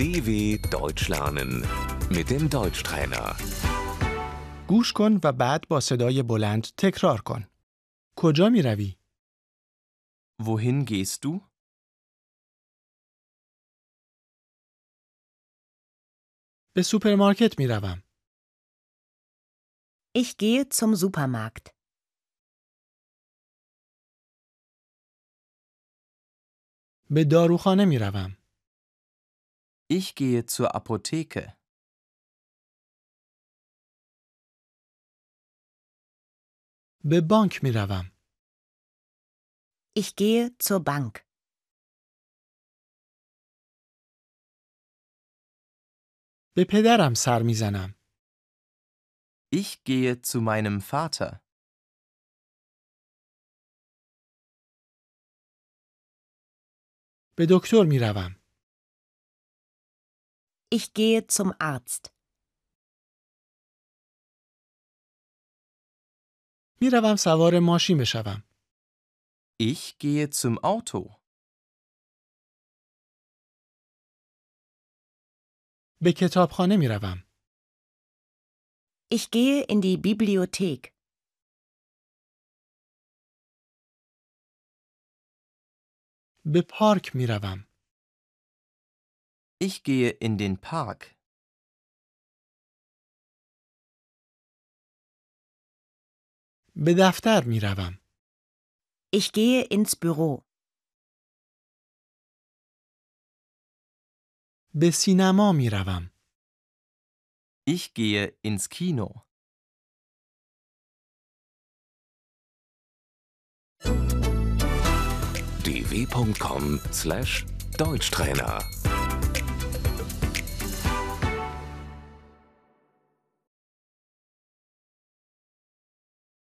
DW Deutsch lernen mit dem Deutschtrainer. گوش کن و بعد با صدای بلند تکرار کن. کجا می روی؟ Wohin gehst du? به سوپرمارکت می روم. Ich gehe zum Supermarkt. به داروخانه می روم. Ich gehe zur Apotheke. به بانک می روم. Ich gehe zur Bank. به پدرم سر می زنم. Ich gehe zu meinem Vater. به دکتر می روم. Ich gehe zum Arzt. می روم سوار ماشین بشوم. Ich gehe zum Auto. به کتابخانه می روم. Ich gehe in die Bibliothek. به پارک می روم. Ich gehe in den Park. به دفتر می روم. Ich gehe ins Büro. به سینما می روم. Ich gehe ins Kino. dw.com/deutschtrainer